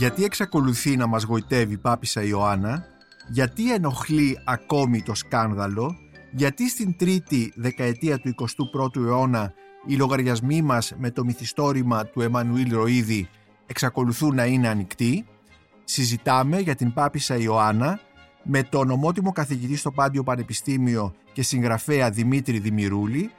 Γιατί εξακολουθεί να μας γοητεύει η Πάπισσα Ιωάννα, γιατί ενοχλεί ακόμη το σκάνδαλο, γιατί στην τρίτη δεκαετία του 21ου αιώνα οι λογαριασμοί μας με το μυθιστόρημα του Εμμανουήλ Ροίδη εξακολουθούν να είναι ανοιχτοί; Συζητάμε για την Πάπισσα Ιωάννα με τον ομότιμο καθηγητή στο Πάντιο Πανεπιστήμιο και συγγραφέα Δημήτρη Δημηρούλη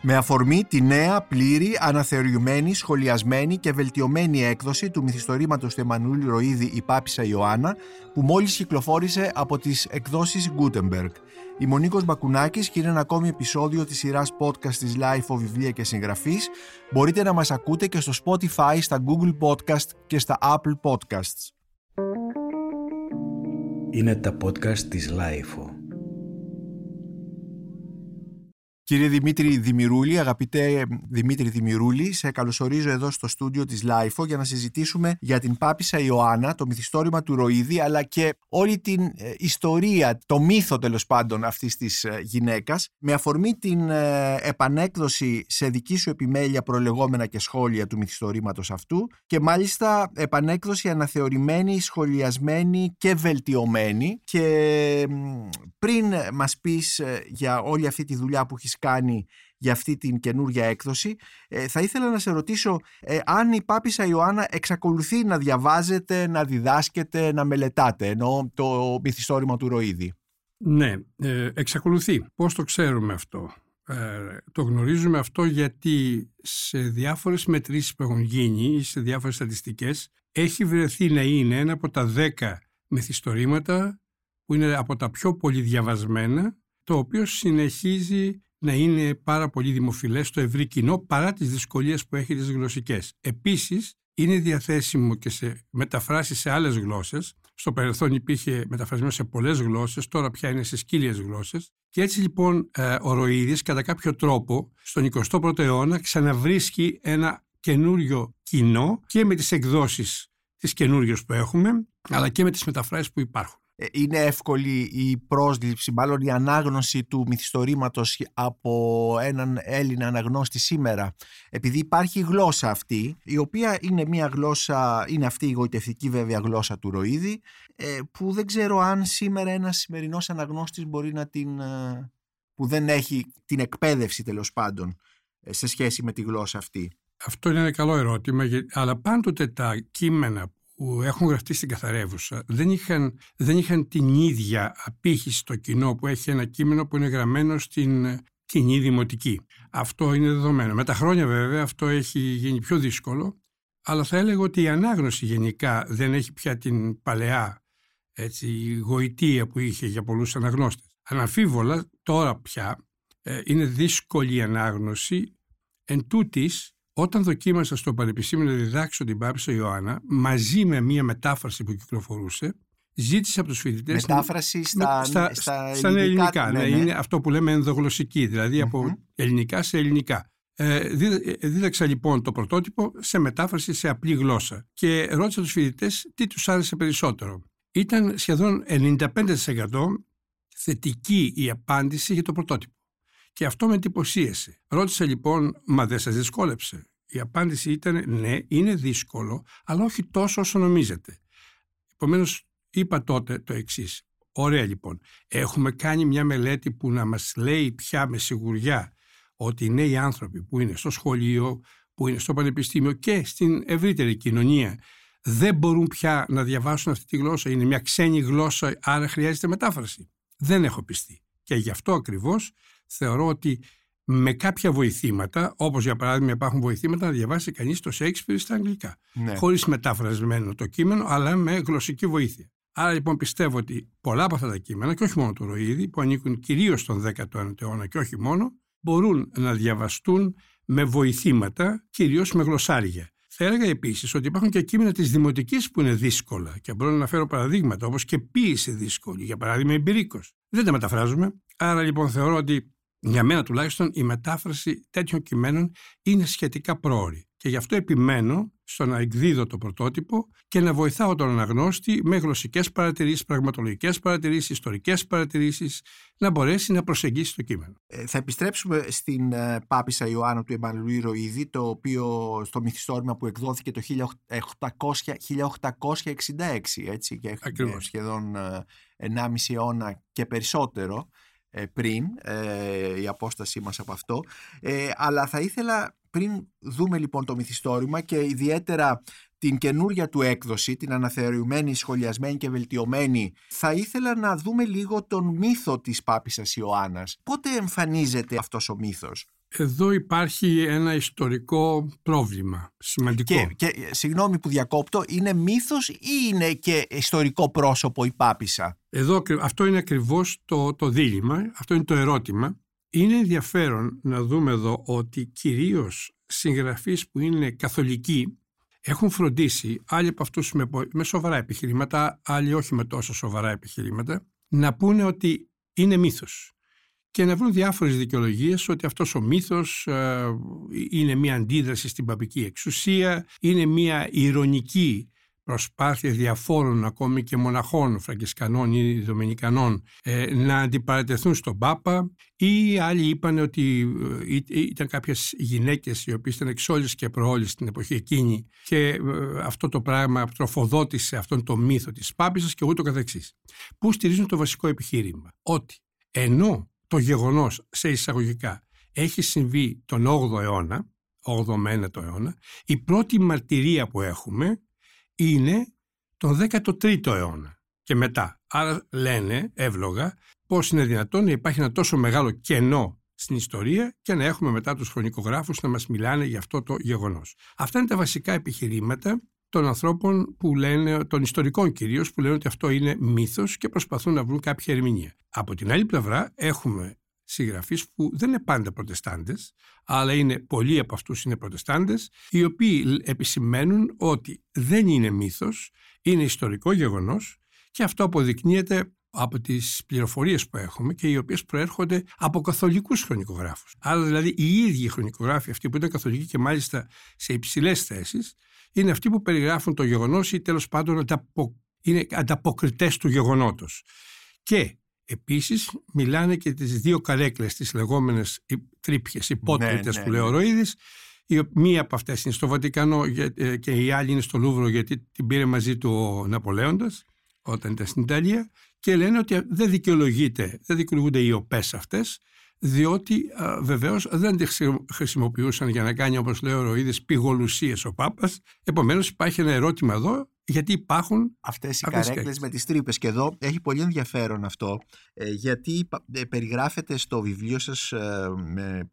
με αφορμή τη νέα, πλήρη, αναθεωρημένη, σχολιασμένη και βελτιωμένη έκδοση του μυθιστορήματος του Εμμανουήλ Ροίδη «Η Πάπισσα Ιωάννα» που μόλις κυκλοφόρησε από τις εκδόσεις Gutenberg. Είμαι ο Νίκος Μπακουνάκης και είναι ένα ακόμη επεισόδιο της σειράς podcast της LiFO Βιβλία και Συγγραφής. Μπορείτε να μας ακούτε και στο Spotify, στα Google Podcast και στα Apple Podcasts. Είναι τα podcast της LiFO Κύριε Δημήτρη Δημηρούλη, αγαπητέ Δημήτρη Δημηρούλη, σε καλωσορίζω εδώ στο στούντιο της LiFO για να συζητήσουμε για την Πάπισσα Ιωάννα, το μυθιστόρημα του Ροίδη, αλλά και όλη την ε, ιστορία, το μύθο τέλος πάντων αυτής της ε, γυναίκας, με αφορμή την ε, επανέκδοση σε δική σου επιμέλεια προλεγόμενα και σχόλια του μυθιστορήματος αυτού και μάλιστα επανέκδοση αναθεωρημένη, σχολιασμένη και βελτιωμένη. Και πριν μας πεις για όλη αυτή τη δουλειά που έχει κάνει για αυτή την καινούργια έκδοση. Ε, θα ήθελα να σε ρωτήσω ε, αν η Πάπισσα Ιωάννα εξακολουθεί να διαβάζετε, να διδάσκετε, να μελετάτε, ενώ το μυθιστόρημα του Ροίδη; Ναι, ε, εξακολουθεί. Πώς το ξέρουμε αυτό; Ε, το γνωρίζουμε αυτό γιατί σε διάφορες μετρήσεις που έχουν γίνει ή σε διάφορες στατιστικές έχει βρεθεί να είναι ένα από τα δέκα μυθιστορήματα που είναι από τα πιο πολύ διαβασμένα το οποίο συνεχίζει να είναι πάρα πολύ δημοφιλές στο ευρύ κοινό παρά τις δυσκολίες που έχει τις γλωσσικές. Επίσης, είναι διαθέσιμο και σε μεταφράσεις σε άλλες γλώσσες. Στο παρελθόν υπήρχε μεταφρασμένο σε πολλές γλώσσες, τώρα πια είναι σε σκύλιες γλώσσες. Και έτσι λοιπόν ε, ο Ροίδης κατά κάποιο τρόπο στον 21ο αιώνα ξαναβρίσκει ένα καινούριο κοινό και με τις εκδόσεις τις καινούριες που έχουμε, αλλά και με τις μεταφράσεις που υπάρχουν. Ε, είναι εύκολη η πρόσληψη, μάλλον η ανάγνωση του μυθιστορήματος από έναν Έλληνα αναγνώστη σήμερα. Επειδή υπάρχει η γλώσσα αυτή, η οποία είναι μια γλώσσα, είναι αυτή η γοητευτική βέβαια γλώσσα του Ροίδη, ε, που δεν ξέρω αν σήμερα ένας σημερινός αναγνώστης μπορεί να την... Ε, που δεν έχει την εκπαίδευση τέλος πάντων σε σχέση με τη γλώσσα αυτή. Αυτό είναι ένα καλό ερώτημα, αλλά πάντοτε τα κείμενα που έχουν γραφτεί στην καθαρεύουσα δεν είχαν, δεν είχαν την ίδια απήχηση στο κοινό που έχει ένα κείμενο που είναι γραμμένο στην κοινή δημοτική. Αυτό είναι δεδομένο. Με τα χρόνια βέβαια αυτό έχει γίνει πιο δύσκολο, αλλά θα έλεγα ότι η ανάγνωση γενικά δεν έχει πια την παλαιά έτσι, γοητεία που είχε για πολλούς αναγνώστες. Αναφίβολα τώρα πια ε, είναι δύσκολη η ανάγνωση εν τούτης, όταν δοκίμασα στο Πανεπιστήμιο να διδάξω την Πάπισσα Ιωάννα, μαζί με μία μετάφραση που κυκλοφορούσε, ζήτησε από τους φοιτητές. Μετάφραση στα, στα, στα, στα ελληνικά. ναι, ναι, Είναι αυτό που λέμε ενδογλωσσική, δηλαδή από ελληνικά σε ελληνικά. Ε, ε, δίδαξα λοιπόν το πρωτότυπο σε μετάφραση σε απλή γλώσσα και ρώτησα τους φοιτητές τι τους άρεσε περισσότερο. Ήταν σχεδόν 95% θετική η απάντηση για το πρωτότυπο. Και αυτό με εντυπωσίασε. Ρώτησα λοιπόν, μα δεν σας δυσκόλεψε. Η απάντηση ήταν ναι, είναι δύσκολο, αλλά όχι τόσο όσο νομίζετε. Επομένως, είπα τότε το εξής. Ωραία λοιπόν. Έχουμε κάνει μια μελέτη που να μας λέει πια με σιγουριά ότι οι νέοι άνθρωποι που είναι στο σχολείο, που είναι στο πανεπιστήμιο και στην ευρύτερη κοινωνία δεν μπορούν πια να διαβάσουν αυτή τη γλώσσα. Είναι μια ξένη γλώσσα, άρα χρειάζεται μετάφραση. Δεν έχω πιστεί. Και γι' αυτό ακριβώς θεωρώ ότι με κάποια βοηθήματα, όπως για παράδειγμα υπάρχουν βοηθήματα να διαβάσει κανείς το Shakespeare στα αγγλικά. Ναι. Χωρίς μεταφρασμένο το κείμενο, αλλά με γλωσσική βοήθεια. Άρα λοιπόν πιστεύω ότι πολλά από αυτά τα κείμενα, και όχι μόνο το Ροίδη, που ανήκουν κυρίως στον 19ο αιώνα και όχι μόνο, μπορούν να διαβαστούν με βοηθήματα, κυρίως με γλωσσάρια. Θα έλεγα επίσης ότι υπάρχουν και κείμενα της δημοτικής που είναι δύσκολα και μπορώ να αναφέρω παραδείγματα, όπως και ποίηση δύσκολη, για παράδειγμα εμπειρίκο. Δεν τα μεταφράζουμε. Άρα λοιπόν θεωρώ ότι για μένα τουλάχιστον η μετάφραση τέτοιων κειμένων είναι σχετικά πρόωρη. Και γι' αυτό επιμένω στο να εκδίδω το πρωτότυπο και να βοηθάω τον αναγνώστη με γλωσσικές παρατηρήσεις, πραγματολογικές παρατηρήσεις, ιστορικές παρατηρήσεις, να μπορέσει να προσεγγίσει το κείμενο. Ε, θα επιστρέψουμε στην ε, Πάπησα Ιωάννου του Εμμανουήλ Ροίδη, το οποίο στο μυθιστόρημα που εκδόθηκε το 1800, 1866, έτσι, και Ακριβώς. σχεδόν ε, 1,5 αιώνα και περισσότερο ε, πριν ε, η απόστασή μας από αυτό. Ε, αλλά θα ήθελα πριν δούμε λοιπόν το μυθιστόρημα και ιδιαίτερα την καινούρια του έκδοση, την αναθεωρημένη, σχολιασμένη και βελτιωμένη, θα ήθελα να δούμε λίγο τον μύθο της Πάπισσας Ιωάννας. Πότε εμφανίζεται αυτός ο μύθος; Εδώ υπάρχει ένα ιστορικό πρόβλημα σημαντικό. Και, και συγγνώμη που διακόπτω, είναι μύθος ή είναι και ιστορικό πρόσωπο η Πάπισσα; Εδώ, αυτό είναι ακριβώς το, το δίλημα, αυτό είναι το ερώτημα. Είναι ενδιαφέρον να δούμε εδώ ότι κυρίως συγγραφείς που είναι καθολικοί έχουν φροντίσει, άλλοι από αυτούς με, με σοβαρά επιχειρήματα, άλλοι όχι με τόσο σοβαρά επιχειρήματα, να πούνε ότι είναι μύθος και να βρουν διάφορες δικαιολογίες ότι αυτός ο μύθος ε, είναι μια αντίδραση στην παπική εξουσία, είναι μια ηρωνική προσπάθεια διαφόρων ακόμη και μοναχών, φραγκισκανών ή δομινικανών ε, να αντιπαρατεθούν στον Πάπα ή άλλοι είπαν ότι ε, ήταν κάποιες γυναίκες οι οποίες ήταν εξόλες και προόλες στην εποχή εκείνη και ε, αυτό το πράγμα τροφοδότησε αυτόν το μύθο της Πάπισσας και ούτω καθεξής. Πού στηρίζουν το βασικό επιχείρημα; Ότι ενώ το γεγονός σε εισαγωγικά έχει συμβεί τον 8ο αιώνα, 8ο με 9ο αιώνα, η πρώτη μαρτυρία που έχουμε είναι τον 13ο αιώνα και μετά. Άρα λένε εύλογα πώς είναι δυνατόν να υπάρχει ένα τόσο μεγάλο κενό στην ιστορία και να έχουμε μετά τους χρονικογράφους να μας μιλάνε για αυτό το γεγονός. Αυτά είναι τα βασικά επιχειρήματα των ανθρώπων που λένε, των ιστορικών κυρίως, που λένε ότι αυτό είναι μύθος και προσπαθούν να βρουν κάποια ερμηνεία. Από την άλλη πλευρά έχουμε συγγραφείς που δεν είναι πάντα προτεστάντες, αλλά είναι, πολλοί από αυτούς είναι προτεστάντες, οι οποίοι επισημαίνουν ότι δεν είναι μύθος, είναι ιστορικό γεγονός και αυτό αποδεικνύεται από τις πληροφορίες που έχουμε και οι οποίες προέρχονται από καθολικούς χρονικογράφους. Άρα δηλαδή οι ίδιοι χρονικογράφοι αυτοί που ήταν καθολικοί και μάλιστα σε υψηλές θέσεις είναι αυτοί που περιγράφουν το γεγονός ή τέλος πάντων είναι ανταποκριτές του γεγονότος. Και επίσης μιλάνε και τις δύο καρέκλες, τις λεγόμενες τρύπιες, υπότριτες ναι, ναι, που λέει ο ναι. Ροίδης, η μία από αυτές είναι στο Βατικανό ε, και η άλλη είναι στο Λούβρο γιατί την πήρε μαζί του ο Ναπολέοντας όταν ήταν στην Ιταλία και λένε ότι δεν δικαιολογείται, δεν δικαιολογούνται οι οπές αυτές διότι α, βεβαίως δεν τη χρησιμοποιούσαν για να κάνει όπως λέει ο Ροίδης πηγολουσίες ο Πάπας. Επομένως υπάρχει ένα ερώτημα εδώ γιατί υπάρχουν αυτές οι καρέκλες με τις τρύπες. και εδώ έχει πολύ ενδιαφέρον αυτό ε, γιατί ε, περιγράφεται στο βιβλίο σας ε, με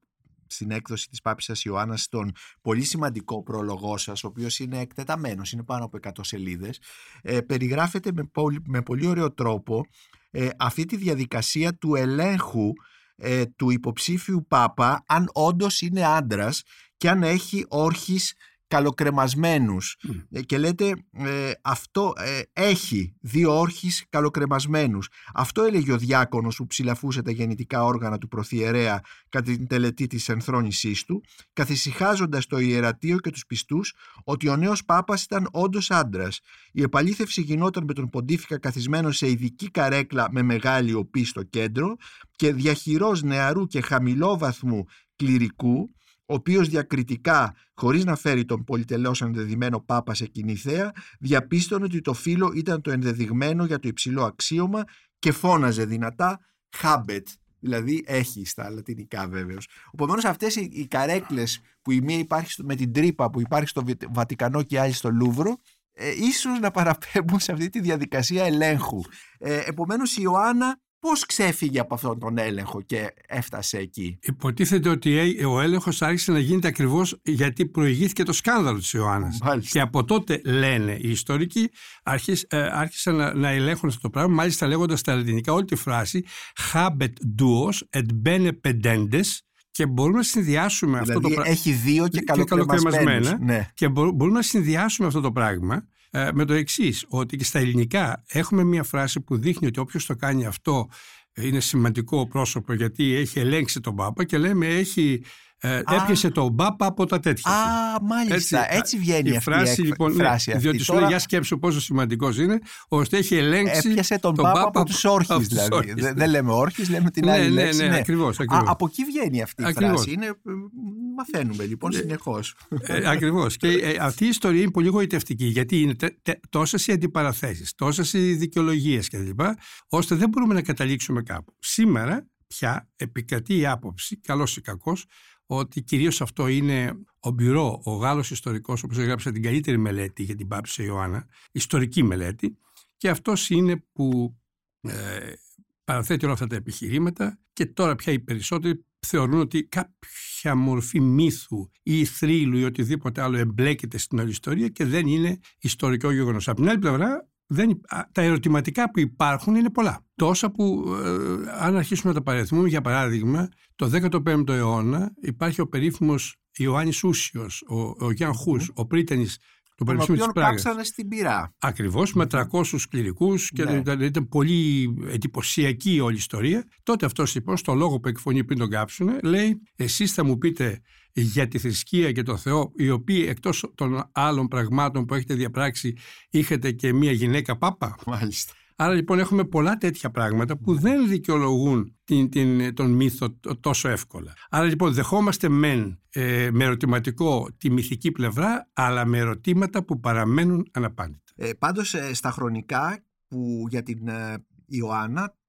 στην έκδοση της Πάπισσας Ιωάννας στον πολύ σημαντικό πρόλογό σας, ο οποίος είναι εκτεταμένος, είναι πάνω από 100 σελίδες, ε, περιγράφεται με πολύ, με πολύ ωραίο τρόπο ε, αυτή τη διαδικασία του ελέγχου ε, του υποψήφιου Πάπα αν όντως είναι άντρας και αν έχει όρχης καλοκρεμασμένους. Ε, και λέτε ε, αυτό ε, έχει δύο όρχης καλοκρεμασμένους. Αυτό έλεγε ο διάκονος που ψηλαφούσε τα γεννητικά όργανα του προθιερέα κατά την τελετή της ενθρόνησής του καθησυχάζοντας το ιερατείο και τους πιστούς ότι ο νέος Πάπας ήταν όντως άντρας. η επαλήθευση γινόταν με τον ποντίφικα καθισμένο σε ειδική καρέκλα με μεγάλη οπή στο κέντρο και διαχειρός νεαρού και χαμηλόβαθμου κληρικού ο οποίος διακριτικά, χωρίς να φέρει τον πολυτελώς ενδεδειμένο Πάπα σε κοινή θέα, διαπίστωνε ότι το φύλλο ήταν το ενδεδειγμένο για το υψηλό αξίωμα και φώναζε δυνατά «Χάμπετ», δηλαδή έχει στα λατινικά βέβαιω. Επομένως, αυτές οι, οι καρέκλες που η μία υπάρχει με την τρύπα που υπάρχει στο Βατικανό και η άλλη στο Λούβρο, ε, ίσως να παραπέμπουν σε αυτή τη διαδικασία ελέγχου. Ε, επομένως η Ιωάννα Πώς ξέφυγε από αυτόν τον έλεγχο και έφτασε εκεί; Υποτίθεται ότι ο έλεγχος άρχισε να γίνεται ακριβώς γιατί προηγήθηκε το σκάνδαλο της Ιωάννας. Και από τότε λένε οι ιστορικοί ε, άρχισαν να, να ελέγχουν αυτό το πράγμα μάλιστα λέγοντας στα λατινικά όλη τη φράση «habet duos et bene pendendes» και μπορούμε να συνδυάσουμε δηλαδή αυτό το πράγμα. Έχει δύο και καλοκρεμασμένα. Ναι. Και μπορούμε να συνδυάσουμε αυτό το πράγμα ε, με το εξής, ότι και στα ελληνικά έχουμε μια φράση που δείχνει ότι όποιος το κάνει αυτό είναι σημαντικό πρόσωπο γιατί έχει ελέγξει τον Πάπα και λέμε έχει ε, έπιασε τον Πάπα από τα τέτοια. Α, μάλιστα. Έτσι, έτσι βγαίνει η αυτή φράση, η λοιπόν, φράση ναι, αυτή. Διότι σου Τώρα λέει για σκέψου πόσο σημαντικός είναι, ώστε έχει ελέγξει. Έπιασε τον, Πάπα από τους όρχες τους δηλαδή. όρχες. Δεν, δεν λέμε όρχες, λέμε την Ναι, άλλη ναι, λέξη. ναι, ακριβώς, Α, ακριβώς. από εκεί βγαίνει αυτή η Ακριβώς. φράση. Είναι, ε, μαθαίνουμε λοιπόν συνεχώς. Ε, Ακριβώς. και ε, αυτή η ιστορία είναι πολύ γοητευτική, γιατί είναι τόσες οι αντιπαραθέσεις, τόσες οι δικαιολογίες κλπ., ώστε δεν μπορούμε να καταλήξουμε κάπου. Σήμερα πια επικρατεί η άποψη, καλός ή κακός, ότι κυρίως αυτό είναι ο Μπυρό, ο Γάλλος ιστορικός, όπω έγραψε την καλύτερη μελέτη για την Πάψη Ιωάννα, ιστορική μελέτη, και αυτός είναι που ε, παραθέτει όλα αυτά τα επιχειρήματα και τώρα πια οι περισσότεροι θεωρούν ότι κάποια μορφή μύθου ή θρύλου ή οτιδήποτε άλλο εμπλέκεται στην όλη ιστορία και δεν είναι ιστορικό γεγονός. Από την άλλη πλευρά, δεν, υ- α, τα ερωτηματικά που υπάρχουν είναι πολλά. Τόσα που, ε, αν αρχίσουμε να τα παρεθούμε, για παράδειγμα, το 15ο αιώνα υπάρχει ο περίφημος Ιωάννης Ούσιος, ο, ο Γιάν Χούς, ο πρίτανης του Τον Πανεπιστημίου της οποίο Πράγας. κάψανε στην πυρά. Ακριβώς, με 300 κληρικούς και Ναι. ήταν, ήταν πολύ εντυπωσιακή η όλη ιστορία. Τότε αυτός λοιπόν στο λόγο που εκφωνεί πριν τον κάψουνε λέει εσείς θα μου πείτε για τη θρησκεία και το Θεό οι οποίοι εκτός των άλλων πραγμάτων που έχετε διαπράξει είχατε και μια γυναίκα πάπα. Μάλιστα. Άρα λοιπόν έχουμε πολλά τέτοια πράγματα που δεν δικαιολογούν την, την, τον μύθο τ- τόσο εύκολα. Άρα λοιπόν δεχόμαστε μεν ε, με ερωτηματικό τη μυθική πλευρά αλλά με ερωτήματα που παραμένουν αναπάντητα. Ε, πάντως ε, στα χρονικά που για την ε, Ιωάννα και τα, οπ-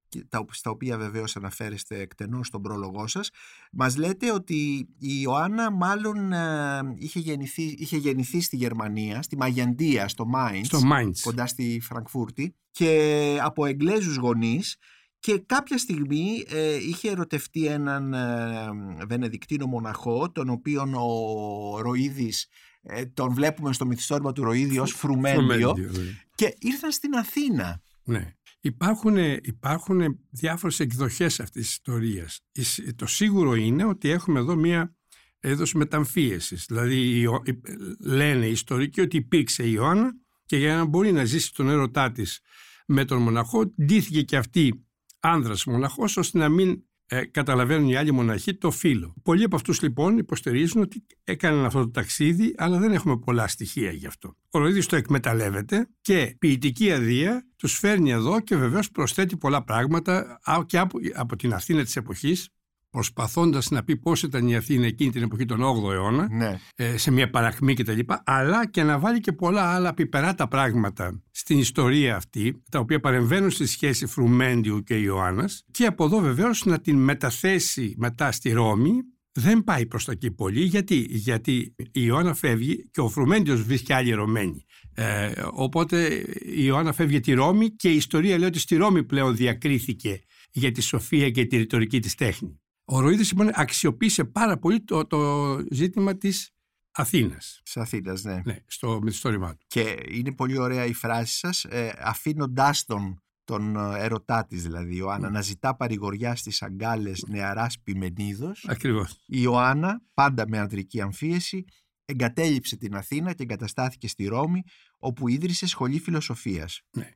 στα οποία βεβαίως αναφέρεστε εκτενώς στον πρόλογό σας μας λέτε ότι η Ιωάννα μάλλον ε, είχε, γεννηθεί, είχε γεννηθεί στη Γερμανία, στη Μαγεντία, στο Μάιντς Στο Mainz. κοντά στη Φραγκφούρτη και από Εγγλέζους γονείς και κάποια στιγμή ε, είχε ερωτευτεί έναν ε, Βενεδικτίνο μοναχό τον οποίον ο Ροίδης ε, τον βλέπουμε στο μυθιστόρημα του Ροίδη ως Φρουμέντιο Φρουμέντιο, ναι. και ήρθαν στην Αθήνα. Ναι. Υπάρχουν, υπάρχουν διάφορες εκδοχές αυτής της ιστορίας. Η σ- Το σίγουρο είναι ότι έχουμε εδώ μία έδωση μεταμφίεσης. Δηλαδή η Ιω- η- λένε οι ιστορικοί ότι υπήρξε η Ιωάννα και για να μπορεί να ζήσει τον έρωτά της με τον μοναχό ντύθηκε και αυτή άνδρας μοναχός ώστε να μην ε, καταλαβαίνουν οι άλλοι μοναχοί το φύλλο. Πολλοί από αυτούς λοιπόν υποστηρίζουν ότι έκαναν αυτό το ταξίδι αλλά δεν έχουμε πολλά στοιχεία γι' αυτό. Ο Ροίδης το εκμεταλλεύεται και ποιητική αδεία τους φέρνει εδώ και βεβαίως προσθέτει πολλά πράγματα α, και από, από την Αθήνα της εποχής προσπαθώντας να πει πώς ήταν η Αθήνα εκείνη την εποχή τον 8ο αιώνα Ναι. ε, σε μια παρακμή κτλ. Αλλά και να βάλει και πολλά άλλα πιπεράτα πράγματα στην ιστορία αυτή, τα οποία παρεμβαίνουν στη σχέση Φρουμέντιου και Ιωάννας και από εδώ βεβαίως να την μεταθέσει μετά στη Ρώμη δεν πάει προς τα εκεί πολύ. Γιατί, Γιατί η Ιωάννα φεύγει και ο Φρουμέντιος βρίσκει άλλη Ρωμένη. Ε, οπότε η Ιωάννα φεύγει για τη Ρώμη και η ιστορία λέει ότι στη Ρώμη πλέον διακρίθηκε για τη σοφία και τη ρητορική της τέχνη. Ο Ροίδης λοιπόν αξιοποίησε πάρα πολύ το, το ζήτημα της Αθήνας Της Αθήνας, ναι. ναι, στο μυθιστόρημά του. Και είναι πολύ ωραία η φράση σας, ε, αφήνοντάς τον, τον ε, ερωτά της δηλαδή, η Ιωάννα, να ζητά παρηγοριά στις αγκάλες νεαράς Πιμενίδος. Ακριβώς. Η Ιωάννα, πάντα με ανδρική αμφίεση, εγκατέλειψε την Αθήνα και εγκαταστάθηκε στη Ρώμη, όπου ίδρυσε σχολή φιλοσοφίας. Ναι.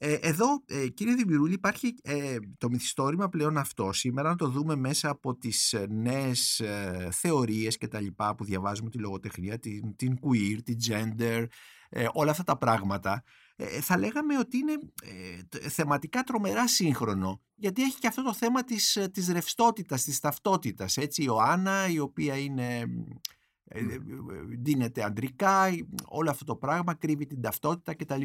Ε, εδώ, ε, κύριε Δημηρούλη, υπάρχει ε, το μυθιστόρημα πλέον αυτό. Σήμερα να το δούμε μέσα από τις ε, νέες ε, θεωρίες και τα λοιπά που διαβάζουμε τη λογοτεχνία, την, την queer, την gender, ε, όλα αυτά τα πράγματα. Ε, θα λέγαμε ότι είναι ε, τ- θεματικά τρομερά σύγχρονο, γιατί έχει και αυτό το θέμα της, ε, της ρευστότητας, της ταυτότητας. Έτσι, η Ιωάννα, η οποία είναι... ε, ε, ντύνεται αντρικά, όλο αυτό το πράγμα κρύβει την ταυτότητα κτλ.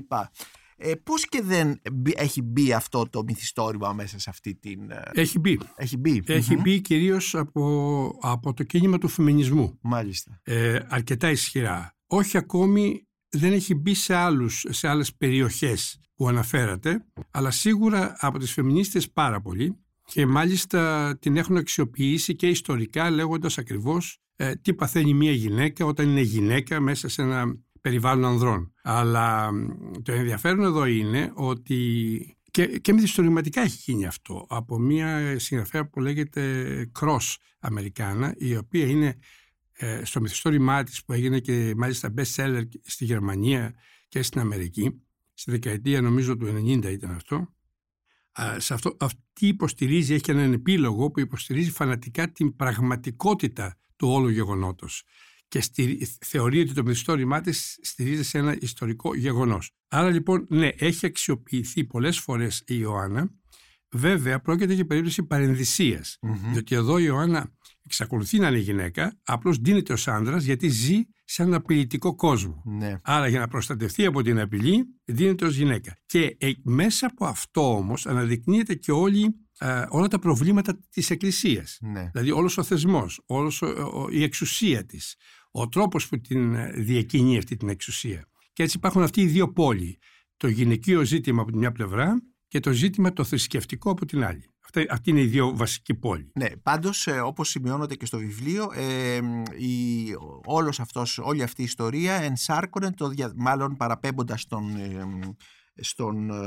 Ε, πώς και δεν μπει- έχει μπει αυτό το μυθιστόρημα μέσα σε αυτή την... ε, Έχει μπει. Έχει μπει. Έχει Μμμ. μπει κυρίως από, από το κίνημα του φεμινισμού. Μάλιστα. Ε, αρκετά ισχυρά. Όχι ακόμη δεν έχει μπει σε, άλλους, σε άλλες περιοχές που αναφέρατε, αλλά σίγουρα από τις φεμινίστες πάρα πολύ και μάλιστα την έχουν αξιοποιήσει και ιστορικά λέγοντας ακριβώς ε, τι παθαίνει μια γυναίκα όταν είναι γυναίκα μέσα σε ένα περιβάλλον ανδρών. Αλλά μ, το ενδιαφέρον εδώ είναι ότι και, και μυθιστορηματικά έχει γίνει αυτό. Από μια συγγραφέα που λέγεται Cross Αμερικάνα η οποία είναι ε, στο μυθιστόρημά της που έγινε και μάλιστα best seller στη Γερμανία και στην Αμερική στη δεκαετία νομίζω του 90 ήταν αυτό. Σε αυτό, αυτή υποστηρίζει, έχει έναν επίλογο που υποστηρίζει φανατικά την πραγματικότητα του όλου γεγονότος και στη, θεωρεί ότι το μυθιστόρημά της στηρίζεται σε ένα ιστορικό γεγονός. Άρα λοιπόν, ναι, έχει αξιοποιηθεί πολλές φορές η Ιωάννα, βέβαια πρόκειται για περίπτωση παρενδυσίας, διότι εδώ η Ιωάννα εξακολουθεί να είναι γυναίκα, απλώς δίνεται ως άντρας γιατί ζει σε έναν απειλητικό κόσμο. Ναι. Άρα για να προστατευτεί από την απειλή δίνεται ως γυναίκα. Και ε, μέσα από αυτό όμως αναδεικνύεται και όλη, ε, όλα τα προβλήματα της Εκκλησίας. Ναι. Δηλαδή όλος ο θεσμός, όλος η εξουσία της, ο τρόπος που την ε, διακινεί αυτή την εξουσία. Και έτσι υπάρχουν αυτοί οι δύο πόλοι. Το γυναικείο ζήτημα από τη μια πλευρά και το ζήτημα το θρησκευτικό από την άλλη. Αυτή, αυτή είναι οι δύο βασικοί πόλοι. Ναι, πάντως ε, όπως σημειώνεται και στο βιβλίο, ε, η, όλος αυτός, όλη αυτή η ιστορία ενσάρκωνε, το, μάλλον παραπέμποντας τον, ε, στον ε,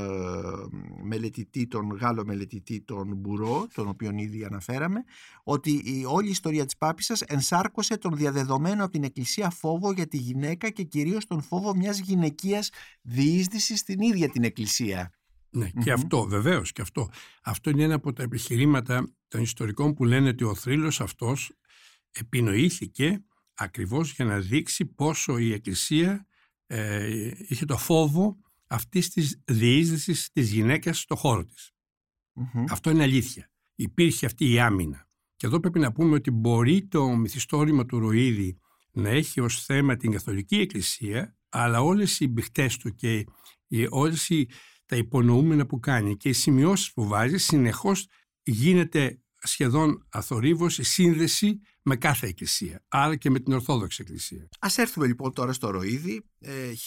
μελετητή, τον Γάλλο μελετητή τον Μπουρό, τον οποίον ήδη αναφέραμε, ότι η, όλη η ιστορία της Πάπισσας ενσάρκωσε τον διαδεδομένο από την Εκκλησία φόβο για τη γυναίκα και κυρίως τον φόβο μιας γυναικείας διείσδυσης στην ίδια την Εκκλησία. Ναι, και αυτό, βεβαίως και αυτό. Αυτό είναι ένα από τα επιχειρήματα των ιστορικών που λένε ότι ο θρύλος αυτός επινοήθηκε ακριβώς για να δείξει πόσο η Εκκλησία ε, είχε το φόβο αυτής της διείσδυσης της γυναίκας στο χώρο της. Αυτό είναι αλήθεια. Υπήρχε αυτή η άμυνα. Και εδώ πρέπει να πούμε ότι μπορεί το μυθιστόρημα του Ροίδη να έχει ως θέμα την Καθολική Εκκλησία, αλλά όλες οι μπηχτές του και όλες οι, τα υπονοούμενα που κάνει και οι σημειώσεις που βάζει συνεχώς γίνεται σχεδόν αθορύβως η σύνδεση με κάθε εκκλησία, άρα και με την Ορθόδοξη Εκκλησία. Ας έρθουμε λοιπόν τώρα στο Ροίδη.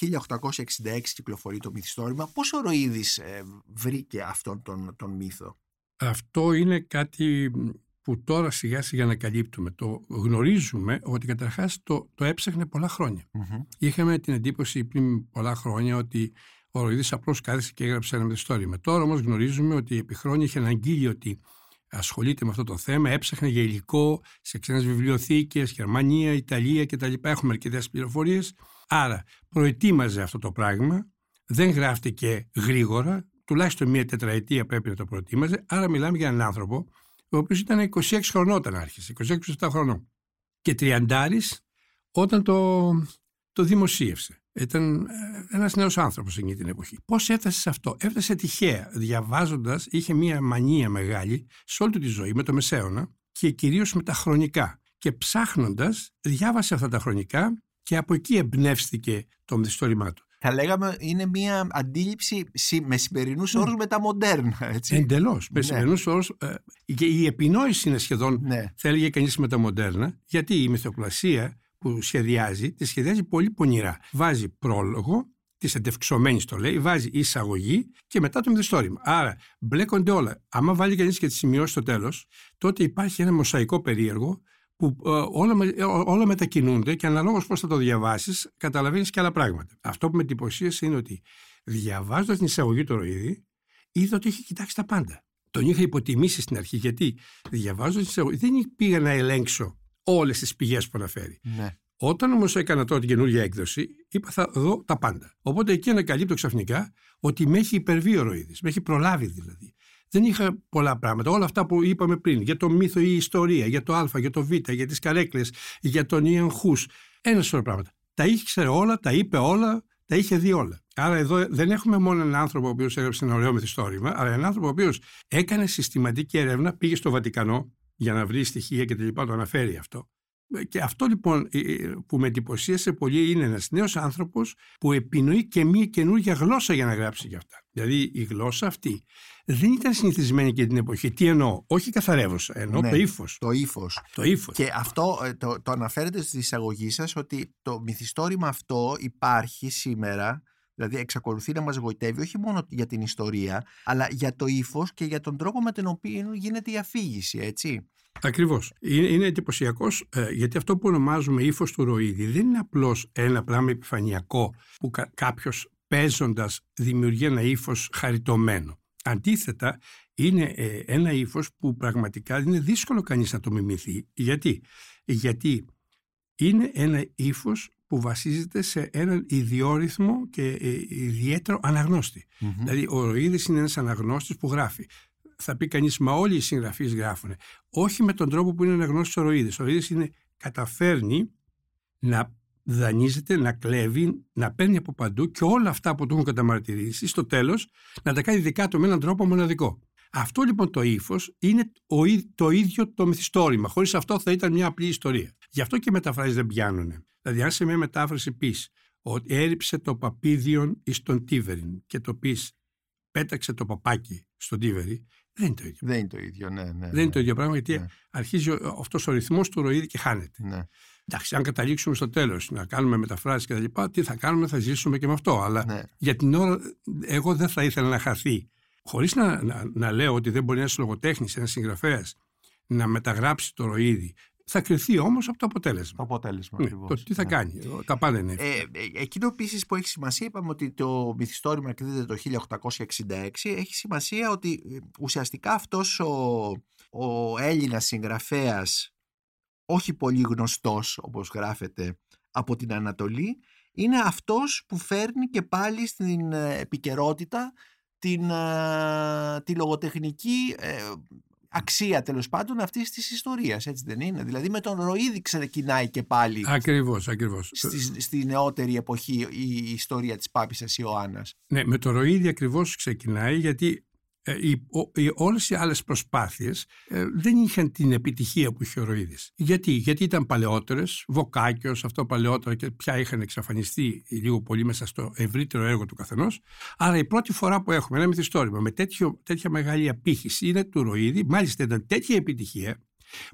1866 ε, κυκλοφορεί το μυθιστόρημα. Πώς ο Ροίδης ε, βρήκε αυτόν τον, τον μύθο; Αυτό είναι κάτι που τώρα σιγά σιγά ανακαλύπτουμε. Το γνωρίζουμε ότι καταρχάς το, το έψαχνε πολλά Είχαμε την εντύπωση πριν πολλά χρόνια ότι ο Ροίδης απλώς κάθισε και έγραψε ένα μυθιστόρημα. Τώρα όμως γνωρίζουμε ότι επί χρόνια είχε αναγγείλει ότι ασχολείται με αυτό το θέμα, έψαχνε για υλικό σε ξένες βιβλιοθήκες, Γερμανία, Ιταλία κτλ. Έχουμε αρκετέ πληροφορίες. Άρα προετοίμαζε αυτό το πράγμα, δεν γράφτηκε γρήγορα, τουλάχιστον μία τετραετία πρέπει να το προετοίμαζε, άρα μιλάμε για έναν άνθρωπο ο οποίος ήταν 26 χρονών όταν άρχισε, 26-27 χρονών. Και τριαντάρης όταν το, το δημοσίευσε. Ήταν ε, ένας νέος άνθρωπος εκείνη την εποχή. Πώς έφτασες σε αυτό, Έφτασε τυχαία. Διαβάζοντας, είχε μία μανία μεγάλη σε όλη του τη ζωή με το μεσαίωνα και κυρίως με τα χρονικά. Και ψάχνοντας, διάβασε αυτά τα χρονικά και από εκεί εμπνεύστηκε το μυθιστόρημά του. Θα λέγαμε είναι μια αντίληψη με σημερινούς ναι. όρους μεταμοντέρνα. Εντελώς. Με ναι. σημερινούς όρους. Ε, και η επινόηση είναι σχεδόν, ναι. θα έλεγε κανείς, μεταμοντέρνα, γιατί η μυθοπλασία που σχεδιάζει, τη σχεδιάζει πολύ πονηρά. Βάζει πρόλογο, της εντευξωμένης το λέει, βάζει εισαγωγή και μετά το μυθιστόρημα. Άρα μπλέκονται όλα. Άμα βάλει κανείς και τις σημειώσεις στο τέλος, τότε υπάρχει ένα μοσαϊκό περίεργο που ε, όλα, ε, όλα μετακινούνται και αναλόγως πώς θα το διαβάσεις, καταλαβαίνεις και άλλα πράγματα. Αυτό που με εντυπωσίασε είναι ότι διαβάζοντας την εισαγωγή του Ροίδη, είδα ότι είχε κοιτάξει τα πάντα. Τον είχα υποτιμήσει στην αρχή γιατί διαβάζοντας την εισαγωγή δεν πήγα να ελέγξω όλες τις πηγές που αναφέρει. Ναι. Όταν όμως έκανα τώρα την καινούργια έκδοση, είπα θα δω τα πάντα. Οπότε εκεί ανακαλύπτω ξαφνικά ότι με έχει υπερβεί ο Ροίδης. Με έχει προλάβει δηλαδή. Δεν είχα πολλά πράγματα. Όλα αυτά που είπαμε πριν, για το μύθο ή η ιστορία, για το Α, για το Β, για τις καρέκλες, για τον Ιαν Χου. Ένα σωρό πράγματα. Τα ήξερε όλα, τα είπε όλα, τα είχε δει όλα. Άρα εδώ δεν έχουμε μόνο έναν άνθρωπο ο οποίος έγραψε ένα ωραίο μυθιστόρημα, αλλά έναν άνθρωπο ο οποίος έκανε συστηματική έρευνα, πήγε στο Βατικανό, για να βρει στοιχεία και τα το αναφέρει αυτό. Και αυτό λοιπόν ε, ε, που με εντυπωσίασε πολύ είναι ένας νέος άνθρωπος που επινοεί και μία καινούργια γλώσσα για να γράψει για αυτά. Δηλαδή η γλώσσα αυτή δεν ήταν συνηθισμένη και την εποχή. Τι εννοώ, όχι καθαρεύωσα, εννοώ ναι, το ύφος. Το ύφος. Το ύφος. Και αυτό ε, το, το αναφέρετε στη εισαγωγή σας ότι το μυθιστόρημα αυτό υπάρχει σήμερα Δηλαδή εξακολουθεί να μας γοητεύει όχι μόνο για την ιστορία, αλλά για το ύφος και για τον τρόπο με τον οποίο γίνεται η αφήγηση, έτσι. Ακριβώς. Είναι, είναι εντυπωσιακός ε, γιατί αυτό που ονομάζουμε ύφος του ροίδη δεν είναι απλώς ένα πράγμα επιφανειακό που κα, κάποιος παίζοντας δημιουργεί ένα ύφος χαριτωμένο. Αντίθετα, είναι ε, ένα ύφος που πραγματικά είναι δύσκολο κανείς να το μιμηθεί. Γιατί, γιατί είναι ένα ύφος που βασίζεται σε έναν ιδιόρυθμο και ε, ιδιαίτερο αναγνώστη. Δηλαδή, ο Ροίδης είναι ένας αναγνώστης που γράφει. Θα πει κανείς, μα όλοι οι συγγραφείς γράφουν. Όχι με τον τρόπο που είναι αναγνώστης ο Ροίδης. Ο Ροίδης είναι, καταφέρνει να δανείζεται, να κλέβει, να παίρνει από παντού και όλα αυτά που του έχουν καταμαρτυρήσει στο τέλος να τα κάνει δικά του με έναν τρόπο μοναδικό. Αυτό λοιπόν το ύφος είναι το ίδιο το μυθιστόρημα. Χωρίς αυτό θα ήταν μια απλή ιστορία. Γι' αυτό και οι μεταφράσεις δεν πιάνουν. Δηλαδή, αν σε μια μετάφραση πεις ότι έριψε το παπίδιον εις τον Τίβεριν και το πεις πέταξε το παπάκι στον Τίβερι, δεν είναι το ίδιο. Δεν είναι το ίδιο, ναι. ναι δεν είναι ναι. το ίδιο πράγμα γιατί ναι. αρχίζει αυτός ο ρυθμός του ροήδη και χάνεται. Ναι. Εντάξει, αν καταλήξουμε στο τέλος να κάνουμε μεταφράσεις και τα λοιπά, τι θα κάνουμε, θα ζήσουμε και με αυτό. Αλλά ναι. για την ώρα, εγώ δεν θα ήθελα να χαθεί Χωρίς να, να, να, λέω ότι δεν μπορεί ένας λογοτέχνης, ένας συγγραφέας να μεταγράψει το ροίδι. Θα κρυθεί όμως από το αποτέλεσμα. Το αποτέλεσμα, ναι, Το τι θα ναι. κάνει. Τα πάντα είναι. Ε, ε, εκείνο επίσης που έχει σημασία, είπαμε ότι το μυθιστόρημα εκδίδεται το 1866. Έχει σημασία ότι ε, ουσιαστικά αυτός ο, ο Έλληνας συγγραφέας, όχι πολύ γνωστός όπως γράφεται από την Ανατολή, είναι αυτός που φέρνει και πάλι στην ε, επικαιρότητα την, τη λογοτεχνική ε, αξία τέλος πάντων αυτής της ιστορίας, έτσι δεν είναι; Δηλαδή με τον Ροίδη ξεκινάει και πάλι ακριβώς, ακριβώς. Στη, στη νεότερη εποχή η ιστορία της Πάπισσας Ιωάννας. Ναι, με τον Ροίδη ακριβώς ξεκινάει γιατί ε, οι, οι, όλες οι άλλες προσπάθειες ε, δεν είχαν την επιτυχία που είχε ο Ροίδης. Γιατί, Γιατί ήταν παλαιότερες, Βοκάκιος, αυτό παλαιότερα και πια είχαν εξαφανιστεί λίγο πολύ μέσα στο ευρύτερο έργο του καθενός. Άρα η πρώτη φορά που έχουμε ένα μυθιστόρημα με τέτοιο, τέτοια μεγάλη απήχηση είναι του Ροίδη. Μάλιστα ήταν τέτοια επιτυχία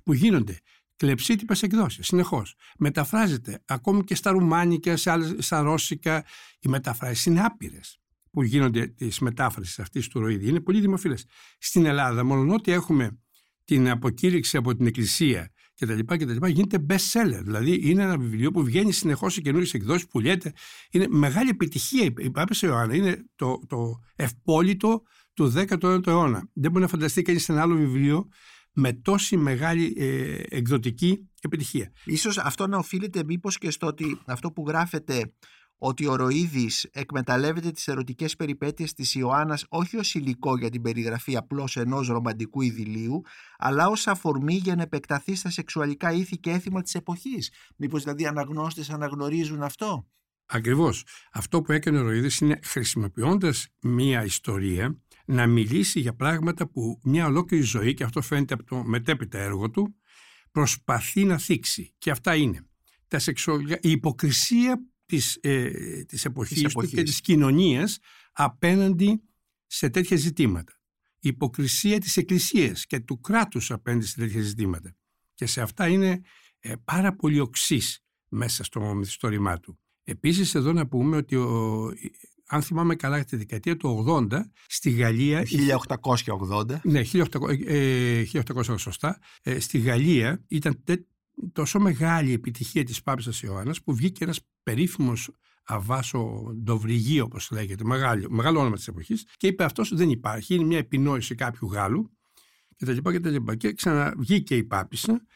που γίνονται κλεψίτυπες εκδόσεις συνεχώς. Μεταφράζεται ακόμη και στα ρουμάνικα, σε άλλες, στα ρώσικα. Οι μεταφράσεις είναι άπειρες που γίνονται τη μετάφρασης αυτής του Ροίδη είναι πολύ δημοφιλές. Στην Ελλάδα, μόνο ότι έχουμε την αποκήρυξη από την Εκκλησία κτλ. κτλ γίνεται best seller. Δηλαδή είναι ένα βιβλίο που βγαίνει συνεχώς σε καινούριες εκδόσεις, πουλιέται. Είναι μεγάλη επιτυχία. Η Πάπης Ιωάννα είναι το, το ευπόλυτο του 19ου αιώνα. Δεν μπορεί να φανταστεί κανείς ένα άλλο βιβλίο με τόση μεγάλη ε, εκδοτική επιτυχία. Ίσως αυτό να οφείλεται μήπως και στο ότι αυτό που γράφεται ότι ο Ροίδης εκμεταλλεύεται τις ερωτικές περιπέτειες της Ιωάννας όχι ως υλικό για την περιγραφή απλώς ενός ρομαντικού ειδηλίου, αλλά ως αφορμή για να επεκταθεί στα σεξουαλικά ήθη και έθιμα της εποχής. Μήπως δηλαδή αναγνώστες αναγνωρίζουν αυτό; Ακριβώς. Αυτό που έκανε ο Ροίδης είναι χρησιμοποιώντας μία ιστορία να μιλήσει για πράγματα που μια ολόκληρη ζωή, και αυτό φαίνεται από το μετέπειτα έργο του, προσπαθεί να θίξει. Και αυτά είναι τα σεξουαλικά, η υποκρισία της, ε, της, εποχής της του και της κοινωνίας απέναντι σε τέτοια ζητήματα. Η υποκρισία της Εκκλησίας και του κράτους απέναντι σε τέτοια ζητήματα. Και σε αυτά είναι ε, πάρα πολύ οξύς μέσα στο μυθιστόρημά του. Επίσης εδώ να πούμε ότι ο, αν θυμάμαι καλά τη δεκαετία του 80 στη Γαλλία... 1880. Ναι, 1800, ε, 1800 σωστά. Ε, στη Γαλλία ήταν τόσο μεγάλη επιτυχία της Πάπισσας Ιωάννας που βγήκε ένας περίφημος Αβάσο Ντοβριγί όπως λέγεται, μεγάλο, μεγάλο όνομα της εποχής και είπε αυτός δεν υπάρχει, είναι μια επινόηση κάποιου Γάλλου και τα λοιπά και τα λοιπά. Και ξαναβγήκε η Πάπισσα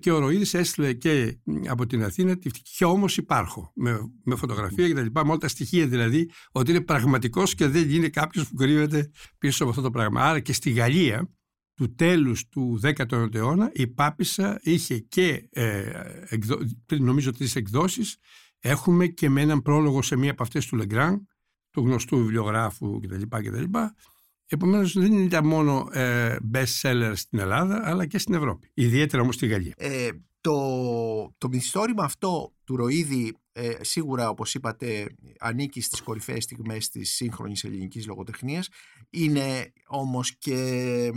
και ο Ροίδης έστειλε και από την Αθήνα και όμως υπάρχω με, με φωτογραφία και τα λοιπά με όλα τα στοιχεία δηλαδή ότι είναι πραγματικός και δεν είναι κάποιος που κρύβεται πίσω από αυτό το πράγμα. Άρα και στη Γαλλία του τέλους του 19ου αιώνα η Πάπισσα είχε και ε, εκδο... νομίζω τις εκδόσεις έχουμε και με έναν πρόλογο σε μία από αυτές του Λεγκράν του γνωστού βιβλιογράφου κτλ. κτλ. Επομένως δεν ήταν μόνο ε, best seller στην Ελλάδα αλλά και στην Ευρώπη, ιδιαίτερα όμως στη Γαλλία. Ε, το, το μυθιστόρημα αυτό του Ροίδη ε, σίγουρα όπως είπατε ανήκει στις κορυφαίες στιγμές της σύγχρονης ελληνικής λογοτεχνίας είναι όμως και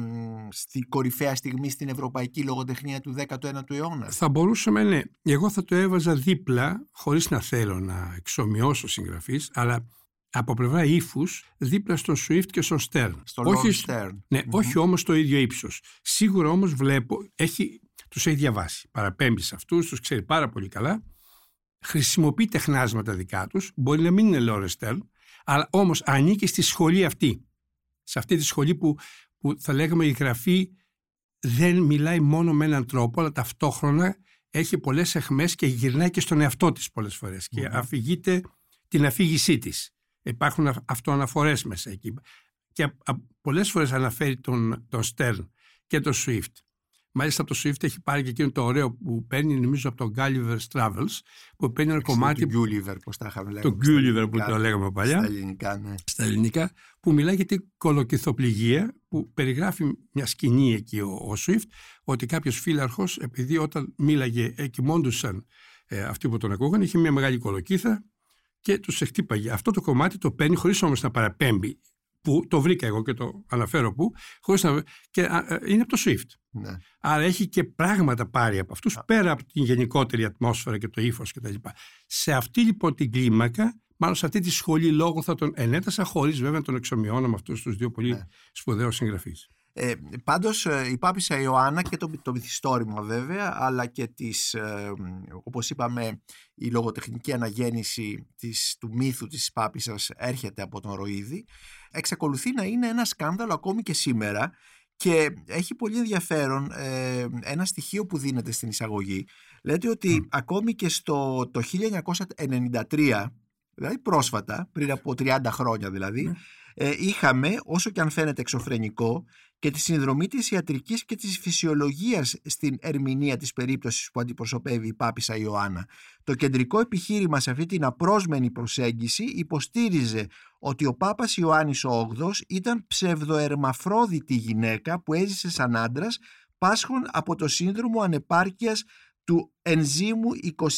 στη κορυφαία στιγμή στην ευρωπαϊκή λογοτεχνία του 19ου αιώνα. Θα μπορούσαμε ναι. Εγώ θα το έβαζα δίπλα χωρίς να θέλω να εξομοιώσω συγγραφείς αλλά από πλευρά ύφους δίπλα στον Swift και στον Stern. Στον όχι, Stern. Ναι, όχι όμως το ίδιο ύψος. Σίγουρα όμως βλέπω, έχει, τους έχει διαβάσει. Παραπέμπει σε αυτούς, τους ξέρει πάρα πολύ καλά χρησιμοποιεί τεχνάσματα δικά τους, μπορεί να μην είναι Λόρεστελ, αλλά όμως ανήκει στη σχολή αυτή. Σε αυτή τη σχολή που, που θα λέγαμε η γραφή δεν μιλάει μόνο με έναν τρόπο, αλλά ταυτόχρονα έχει πολλές εχμές και γυρνάει και στον εαυτό της πολλές φορές και αφηγείται την αφήγησή της. Υπάρχουν αυτοαναφορές μέσα εκεί. Και πολλές φορές αναφέρει τον, τον Stern και τον Swift. Μάλιστα από το Swift έχει πάρει και εκείνο το ωραίο που παίρνει νομίζω από το Gulliver's Travels που παίρνει ένα κομμάτι... Το Gulliver πώς τα είχαμε λέγαμε. Το Gulliver που το λέγαμε παλιά. Στα ελληνικά, ναι. Στα ελληνικά που μιλάει για την κολοκυθοπληγία που περιγράφει μια σκηνή εκεί ο, ο Swift ότι κάποιος φύλαρχος επειδή όταν μίλαγε εκοιμώντουσαν ε, αυτοί που τον ακούγαν είχε μια μεγάλη κολοκύθα και τους εκτύπαγε. Αυτό το κομμάτι το παίρνει χωρίς όμως να παραπέμπει που το βρήκα εγώ και το αναφέρω που, χωρίς να... και ε, είναι από το SWIFT. Ναι. Άρα έχει και πράγματα πάρει από αυτούς, πέρα από την γενικότερη ατμόσφαιρα και το ύφος κτλ. Σε αυτή λοιπόν την κλίμακα, μάλλον σε αυτή τη σχολή λόγω θα τον ενέτασα, χωρίς βέβαια να τον εξομοιώνω με αυτούς τους δύο πολύ ναι. σπουδαίους συγγραφείς. Ε, πάντως ε, η Πάπησα Ιωάννα και το, το μυθιστόρημα βέβαια αλλά και τις, ε, όπως είπαμε η λογοτεχνική αναγέννηση της, του μύθου της Πάπησας έρχεται από τον Ροίδη εξακολουθεί να είναι ένα σκάνδαλο ακόμη και σήμερα και έχει πολύ ενδιαφέρον ε, ένα στοιχείο που δίνεται στην εισαγωγή. Λέτε ότι ακόμη και στο το 1993, δηλαδή πρόσφατα, πριν από 30 χρόνια δηλαδή, ναι. ε, είχαμε, όσο και αν φαίνεται εξωφρενικό, και τη συνδρομή της ιατρικής και της φυσιολογίας στην ερμηνεία της περίπτωσης που αντιπροσωπεύει η Πάπησα Ιωάννα. Το κεντρικό επιχείρημα σε αυτή την απρόσμενη προσέγγιση υποστήριζε ότι ο Πάπας Ιωάννης ο Όγδος ήταν ψευδοερμαφρόδιτη γυναίκα που έζησε σαν άντρας πάσχων από το σύνδρομο ανεπάρκειας του ενζήμου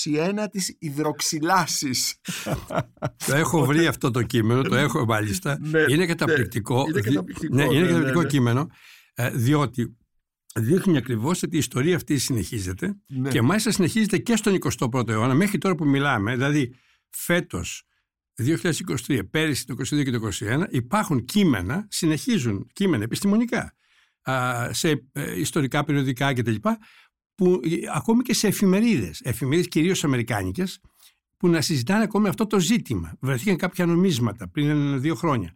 21 της υδροξυλάσης. το έχω βρει αυτό το κείμενο, το έχω μάλιστα. Ναι, είναι καταπληκτικό. Ναι, είναι καταπληκτικό, ναι, είναι ναι, καταπληκτικό κείμενο, ε, διότι δείχνει ακριβώς ότι η ιστορία αυτή συνεχίζεται και μάλιστα συνεχίζεται και στον 21ο αιώνα μέχρι τώρα που μιλάμε. Δηλαδή φέτος 2023, πέρυσι το 2022 και το 2021 υπάρχουν κείμενα, συνεχίζουν κείμενα επιστημονικά σε ε, ιστορικά περιοδικά κτλ που ε, ακόμη και σε εφημερίδες, εφημερίδες κυρίως αμερικάνικες, που να συζητάνε ακόμη αυτό το ζήτημα. Βρεθήκαν κάποια νομίσματα πριν δύο χρόνια.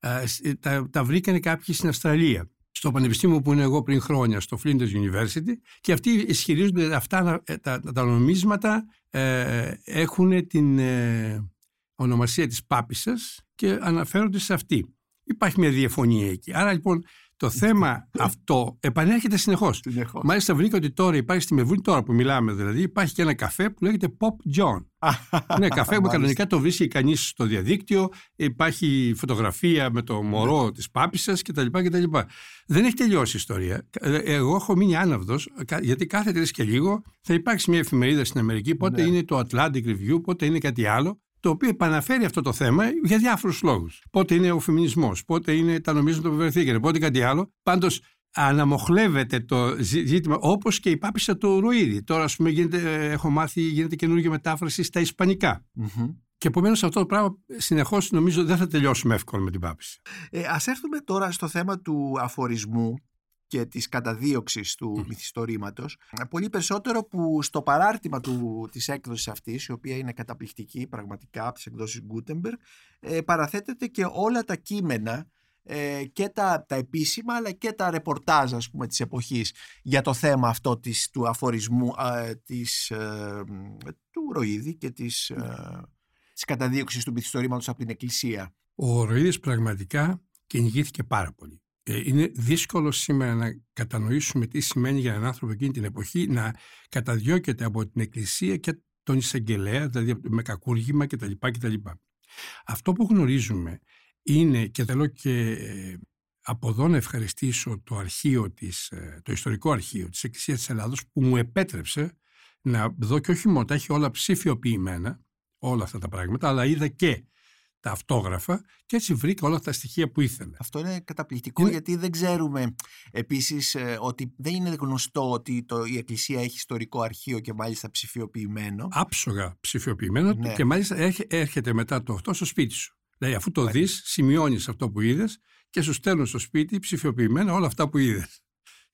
Ε, τα, τα βρήκαν κάποιοι στην Αυστραλία, στο πανεπιστήμιο που είναι εγώ πριν χρόνια, στο Flinders University, και αυτοί ισχυρίζονται αυτά ε, τα, τα, νομίσματα ε, έχουν την ε, ονομασία της Πάπισσας και αναφέρονται σε αυτή. Υπάρχει μια διαφωνία εκεί. Άρα λοιπόν το θέμα αυτό επανέρχεται συνεχώς. Μάλιστα βρήκα ότι τώρα υπάρχει στη Μεβούνη, τώρα που μιλάμε δηλαδή, υπάρχει και ένα καφέ που λέγεται Pop John. ναι, καφέ που κανονικά το βρίσκει κανείς στο διαδίκτυο. Υπάρχει φωτογραφία με το μωρό της πάπησα κτλ, κτλ. Δεν έχει τελειώσει η ιστορία. Ε, εγώ έχω μείνει άναυδος, γιατί κάθε τρεις και λίγο θα υπάρξει μια εφημερίδα στην Αμερική. Πότε ναι. είναι το Atlantic Review, πότε είναι κάτι άλλο το οποίο επαναφέρει αυτό το θέμα για διάφορους λόγους. Πότε είναι ο φεμινισμός, πότε είναι τα νομίσματα που βρεθήκαν, πότε κάτι άλλο. Πάντως αναμοχλεύεται το ζήτημα όπως και η πάπησα του Ρουίδη. Τώρα, ας πούμε, γίνεται, έχω μάθει, γίνεται καινούργια μετάφραση στα ισπανικα Και επομένως αυτό το πράγμα συνεχώς νομίζω δεν θα τελειώσουμε εύκολα με την πάπηση. Ε, Α έρθουμε τώρα στο θέμα του αφορισμού και της καταδίωξης του mm. μυθιστορήματος πολύ περισσότερο που στο παράρτημα του, της έκδοσης αυτής η οποία είναι καταπληκτική πραγματικά από τις εκδόσεις Gutenberg ε, παραθέτεται και όλα τα κείμενα ε, και τα, τα επίσημα αλλά και τα ρεπορτάζ ας πούμε της εποχής για το θέμα αυτό της, του αφορισμού ε, της, ε, του Ροίδη και της, ε, της καταδίωξης του μυθιστορήματος από την Εκκλησία. Ο Ροίδης πραγματικά κυνηγήθηκε πάρα πολύ. Ε, είναι δύσκολο σήμερα να κατανοήσουμε τι σημαίνει για έναν άνθρωπο εκείνη την εποχή να καταδιώκεται από την Εκκλησία και τον εισαγγελέα, δηλαδή με κακούργημα κτλ. κτλ. Αυτό που γνωρίζουμε είναι, και θέλω και ε, από εδώ να ευχαριστήσω το αρχείο της, ε, το ιστορικό αρχείο της Εκκλησίας της Ελλάδος που μου επέτρεψε να δω και όχι μόνο τα έχει όλα ψηφιοποιημένα όλα αυτά τα πράγματα, αλλά είδα και τα αυτόγραφα και έτσι βρήκα όλα τα στοιχεία που ήθελα. Αυτό είναι καταπληκτικό γιατί δεν ξέρουμε επίσης ε, ότι δεν είναι γνωστό ότι το, η Εκκλησία έχει ιστορικό αρχείο και μάλιστα ψηφιοποιημένο. Άψογα ψηφιοποιημένο ναι. και μάλιστα έρχεται μετά το αυτό στο σπίτι σου. Δηλαδή αφού το δει, δεις, σημειώνεις αυτό που είδες και σου στέλνουν στο σπίτι ψηφιοποιημένα όλα αυτά που είδες.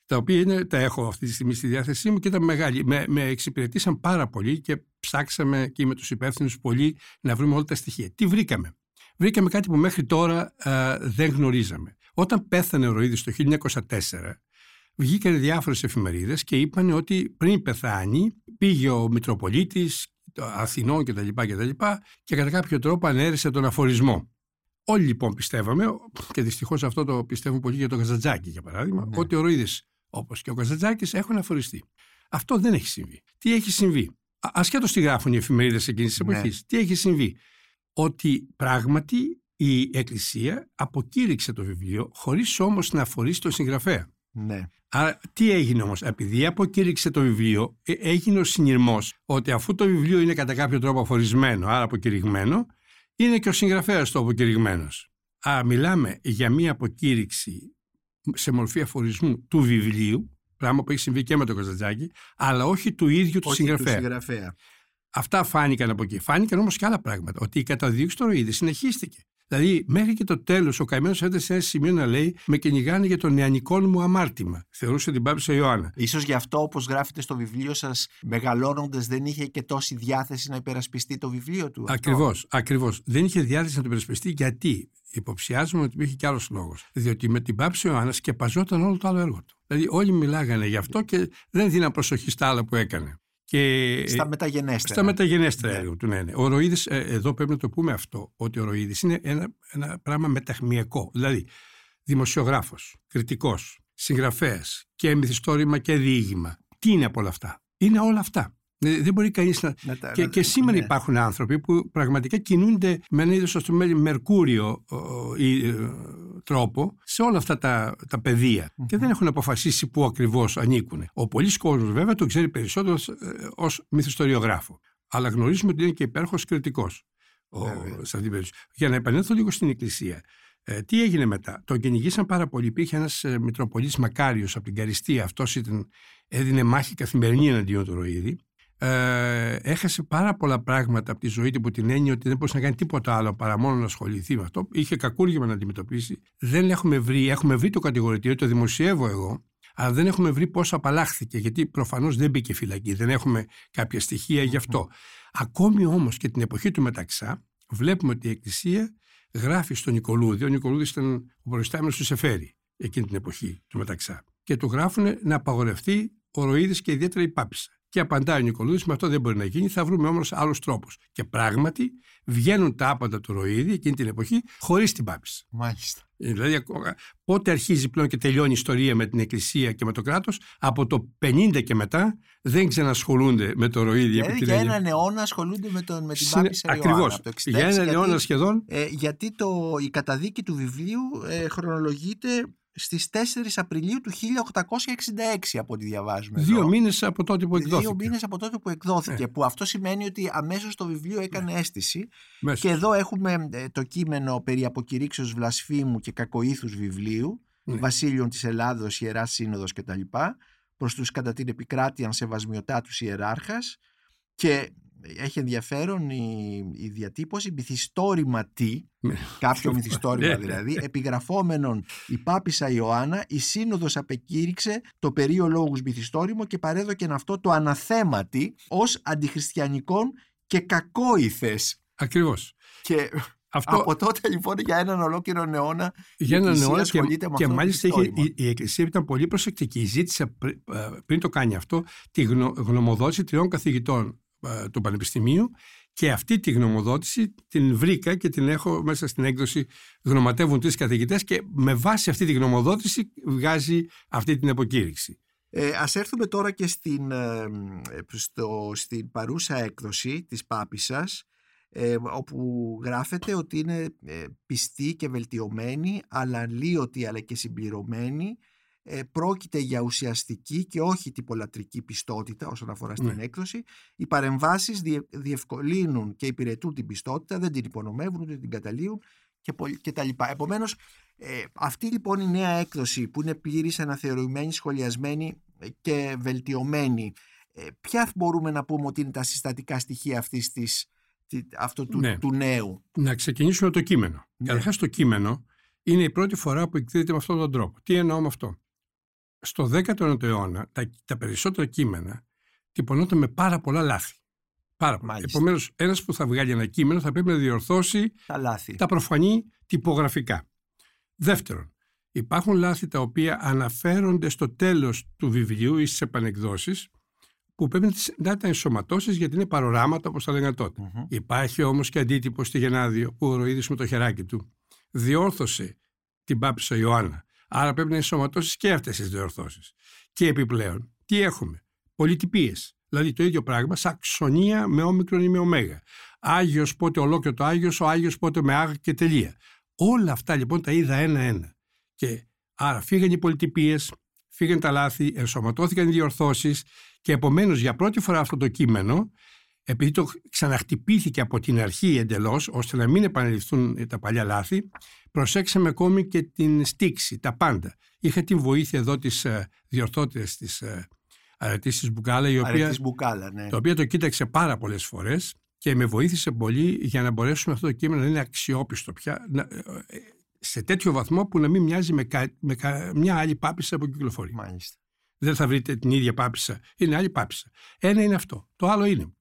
Τα οποία είναι, τα έχω αυτή τη στιγμή στη διάθεσή μου και ήταν μεγάλη. Με, με εξυπηρετήσαν πάρα πολύ και ψάξαμε και με τους υπεύθυνους πολύ να βρούμε όλα τα στοιχεία. Τι βρήκαμε; Βρήκαμε κάτι που μέχρι τώρα ε, δεν γνωρίζαμε. Όταν πέθανε ο Ροίδης το 1904, βγήκαν διάφορες εφημερίδες και είπαν ότι πριν πεθάνει πήγε ο Μητροπολίτης Αθηνών κτλ. Και, και, και κατά κάποιο τρόπο ανέρεσε τον αφορισμό. Όλοι λοιπόν πιστεύαμε, και δυστυχώς αυτό το πιστεύουν πολύ για τον Καζατζάκη για παράδειγμα, ναι. ότι ο Ροίδης όπως και ο Καζατζάκη έχουν αφοριστεί. Αυτό δεν έχει συμβεί. Τι έχει συμβεί; Ασχέτως τι γράφουν οι εφημερίδες εκείνης της εποχής, ναι. τι έχει συμβεί; Ότι πράγματι η Εκκλησία αποκήρυξε το βιβλίο χωρίς όμως να αφορήσει τον συγγραφέα. Ναι. Άρα τι έγινε όμως, επειδή αποκήρυξε το βιβλίο, ε, έγινε ο συνειρμός ότι αφού το βιβλίο είναι κατά κάποιο τρόπο αφορισμένο, άρα αποκηρυγμένο, είναι και ο συγγραφέας του αποκηρυγμένος. Άρα μιλάμε για μία αποκήρυξη σε μορφή αφορισμού του βιβλίου, πράγμα που έχει συμβεί και με τον Κωνσταντζάκη, αλλά όχι του ίδιου του συγγραφέα. Του συγγραφέα. Αυτά φάνηκαν από εκεί. Φάνηκαν όμως και άλλα πράγματα. Ότι η καταδίωξη του Ροίδη συνεχίστηκε. Δηλαδή, μέχρι και το τέλος, ο καημένος έφτασε σε ένα σημείο να λέει: Με κυνηγάνε για το νεανικό μου αμάρτημα. Θεωρούσε την Πάπησα Ιωάννα. σω γι' αυτό, όπως γράφετε στο βιβλίο σας, μεγαλώνοντας δεν είχε και τόση διάθεση να υπερασπιστεί το βιβλίο του. Ακριβώς. Ακριβώς. Δεν είχε διάθεση να το υπερασπιστεί γιατί; Υποψιάζουμε ότι υπήρχε κι άλλος λόγος. Διότι με την Πάπησα Ιωάννα σκεπαζόταν όλο το άλλο έργο του. Δηλαδή, όλοι μιλάγανε γι' αυτό και δεν δίναν προσοχή στα άλλα που έκανε. Και στα μεταγενέστερα. Στα μεταγενέστερα ναι. έργο του, ναι, ναι. Ο Ροίδης, ε, εδώ πρέπει να το πούμε αυτό, ότι ο Ροίδης είναι ένα, ένα πράγμα μεταχμιακό. Δηλαδή, δημοσιογράφος, κριτικός, συγγραφέας και μυθιστόρημα και διήγημα. Τι είναι από όλα αυτά; Είναι όλα αυτά. Ε, δεν μπορεί κανείς να. και, και σήμερα ναι. υπάρχουν άνθρωποι που πραγματικά κινούνται με ένα είδος μερκούριο ή, ε, τρόπο σε όλα αυτά τα, τα πεδια και δεν έχουν αποφασίσει πού ακριβώς ανήκουν. Ο πολλή κόσμος βέβαια το ξέρει περισσότερο ε, ως μυθιστοριογράφο. Αλλά γνωρίζουμε ότι είναι και υπέροχος κριτικός. Σε αυτή την Για να επανέλθω λίγο στην Εκκλησία. Ε, τι έγινε μετά. Τον κυνηγήσαν πάρα πολύ. Υπήρχε ένας ε, Μητροπολίτης Μακάριος από την Καριστία. Αυτός έδινε μάχη καθημερινή εναντίον του Ροίδη ε, έχασε πάρα πολλά πράγματα από τη ζωή του που την έννοια ότι δεν μπορούσε να κάνει τίποτα άλλο παρά μόνο να ασχοληθεί με αυτό. Είχε κακούργημα να αντιμετωπίσει. Δεν έχουμε βρει, έχουμε βρει το κατηγορητήριο, το δημοσιεύω εγώ, αλλά δεν έχουμε βρει πώς απαλλάχθηκε, γιατί προφανώς δεν μπήκε φυλακή. Δεν έχουμε κάποια στοιχεία γι' αυτό. Ακόμη όμως και την εποχή του Μεταξά, βλέπουμε ότι η Εκκλησία γράφει στον Νικολούδη. Ο Νικολούδης ήταν ο προϊστάμενος του Σεφέρη εκείνη την εποχή του Μεταξά. Και του γράφουν να απαγορευτεί ο Ροίδης και ιδιαίτερα η Πάπησα. Και απαντάει ο Νικολούδης, με αυτό δεν μπορεί να γίνει, θα βρούμε όμως άλλους τρόπους. Και πράγματι βγαίνουν τα άπαντα του Ροίδη εκείνη την εποχή χωρίς την πάπηση. Μάλιστα. Ε, δηλαδή, πότε αρχίζει πλέον και τελειώνει η ιστορία με την Εκκλησία και με το κράτος, από το 50 και μετά δεν ξανασχολούνται με το Ροίδη. Δηλαδή, για έναν αιώνα ασχολούνται με, τον, με την πάπηση Ακριβώς. Για έναν αιώνα σχεδόν. Ε, γιατί το, η καταδίκη του βιβλίου ε, χρονολογείται στις 4 Απριλίου του 1866 από ό,τι διαβάζουμε Δύο μήνες από τότε που εκδόθηκε. Δύο μήνες από τότε που εκδόθηκε, ε. που αυτό σημαίνει ότι αμέσως το βιβλίο έκανε αίσθηση και εδώ έχουμε ε, το κείμενο περί αποκηρύξεως βλασφήμου και κακοήθους βιβλίου ναι. Βασίλειων της Ελλάδος, Ιεράς Σύνοδος κτλ. προς τους κατά την επικράτεια σεβασμιωτάτους ιεράρχας και έχει ενδιαφέρον η, η διατύπωση μυθιστόρημα τι, ναι. κάποιο μυθιστόρημα ναι, ναι. δηλαδή, επιγραφόμενον η Πάπησα Ιωάννα, η Σύνοδος απεκήρυξε το περίο λόγους μυθιστόρημο και παρέδοκεν αυτό το αναθέματι ως αντιχριστιανικών και κακόηθες. Ακριβώς. Και αυτό... Από τότε λοιπόν για έναν ολόκληρο αιώνα για έναν αιώνα και, με και μάλιστα είχε, η, η, Εκκλησία ήταν πολύ προσεκτική. Ζήτησε πριν, ε, πριν το κάνει αυτό τη γνωμοδότηση τριών καθηγητών ε, του Πανεπιστημίου και αυτή τη γνωμοδότηση την βρήκα και την έχω μέσα στην έκδοση γνωματεύουν τρεις καθηγητές και με βάση αυτή τη γνωμοδότηση βγάζει αυτή την αποκήρυξη. Ε, ας έρθουμε τώρα και στην, ε, στο, στην παρούσα έκδοση της Πάπισσας ε, όπου γράφεται ότι είναι ε, πιστή και βελτιωμένη αλλά λύωτη αλλά και συμπληρωμένη ε, πρόκειται για ουσιαστική και όχι τυπολατρική πιστότητα όσον αφορά στην ναι. έκδοση. Οι παρεμβάσεις διευκολύνουν και υπηρετούν την πιστότητα, δεν την υπονομεύουν ούτε την καταλύουν και, και τα λοιπά. Επομένως, ε, αυτή λοιπόν η νέα έκδοση που είναι πλήρης, αναθεωρημένη, σχολιασμένη ε, και βελτιωμένη, ε, ποια μπορούμε να πούμε ότι είναι τα συστατικά στοιχεία αυτής της, αυτού του, ναι. του νέου; Να ξεκινήσουμε το κείμενο. Ναι. Καταρχάς το κείμενο είναι η πρώτη φορά που εκδίδεται με αυτόν τον τρόπο. Τι εννοώ με αυτό; Στο 19ο αιώνα τα, τα περισσότερα κείμενα τυπωνόταν με πάρα πολλά λάθη. Πάρα πολλά. Επομένως, ένας που θα βγάλει ένα κείμενο θα πρέπει να διορθώσει τα, λάθη. τα προφανή τυπογραφικά. Δεύτερον, υπάρχουν λάθη τα οποία αναφέρονται στο τέλος του βιβλίου ή στις επανεκδόσεις που πρέπει να, τις, να τα ενσωματώσεις γιατί είναι παροράματα όπως τα λέγανε τότε. Μμμ. Υπάρχει όμως και αντίτυπο στη Γενάδιο που ο Ροίδη με το χεράκι του διόρθωσε την Πάπησα Ιωάννα. Άρα πρέπει να ενσωματώσεις και αυτές τις διορθώσεις. Και επιπλέον, τι έχουμε, πολυτυπίε. Δηλαδή το ίδιο πράγμα, σαξονία με όμικρον ή με ωμέγα. Άγιος πότε ολόκληρο το Άγιος, ο Άγιος πότε με άγ και τελεία. Όλα αυτά λοιπόν τα είδα ένα-ένα. Και άρα φύγανε οι πολυτυπίε, φύγανε τα λάθη, ενσωματώθηκαν οι διορθώσεις και επομένως για πρώτη φορά αυτό το κείμενο, επειδή το ξαναχτυπήθηκε από την αρχή εντελώς, ώστε να μην επαναληφθούν τα παλιά λάθη, προσέξαμε ακόμη και την στίξη, τα πάντα. Είχα την βοήθεια εδώ της διορθώτριας της αρετής Μπουκάλα, η οποία, Αρετής Μπουκάλα, ναι. το οποίο το κοίταξε πάρα πολλές φορές και με βοήθησε πολύ για να μπορέσουμε αυτό το κείμενο να είναι αξιόπιστο πια. να- ε, σε τέτοιο βαθμό που να μην μοιάζει με, κα- με κα- μια άλλη πάπισσα που κυκλοφορεί. Μάλιστα. Δεν θα βρείτε την ίδια πάπισσα. Είναι άλλη πάπισσα. Ένα είναι αυτό. Το άλλο είναι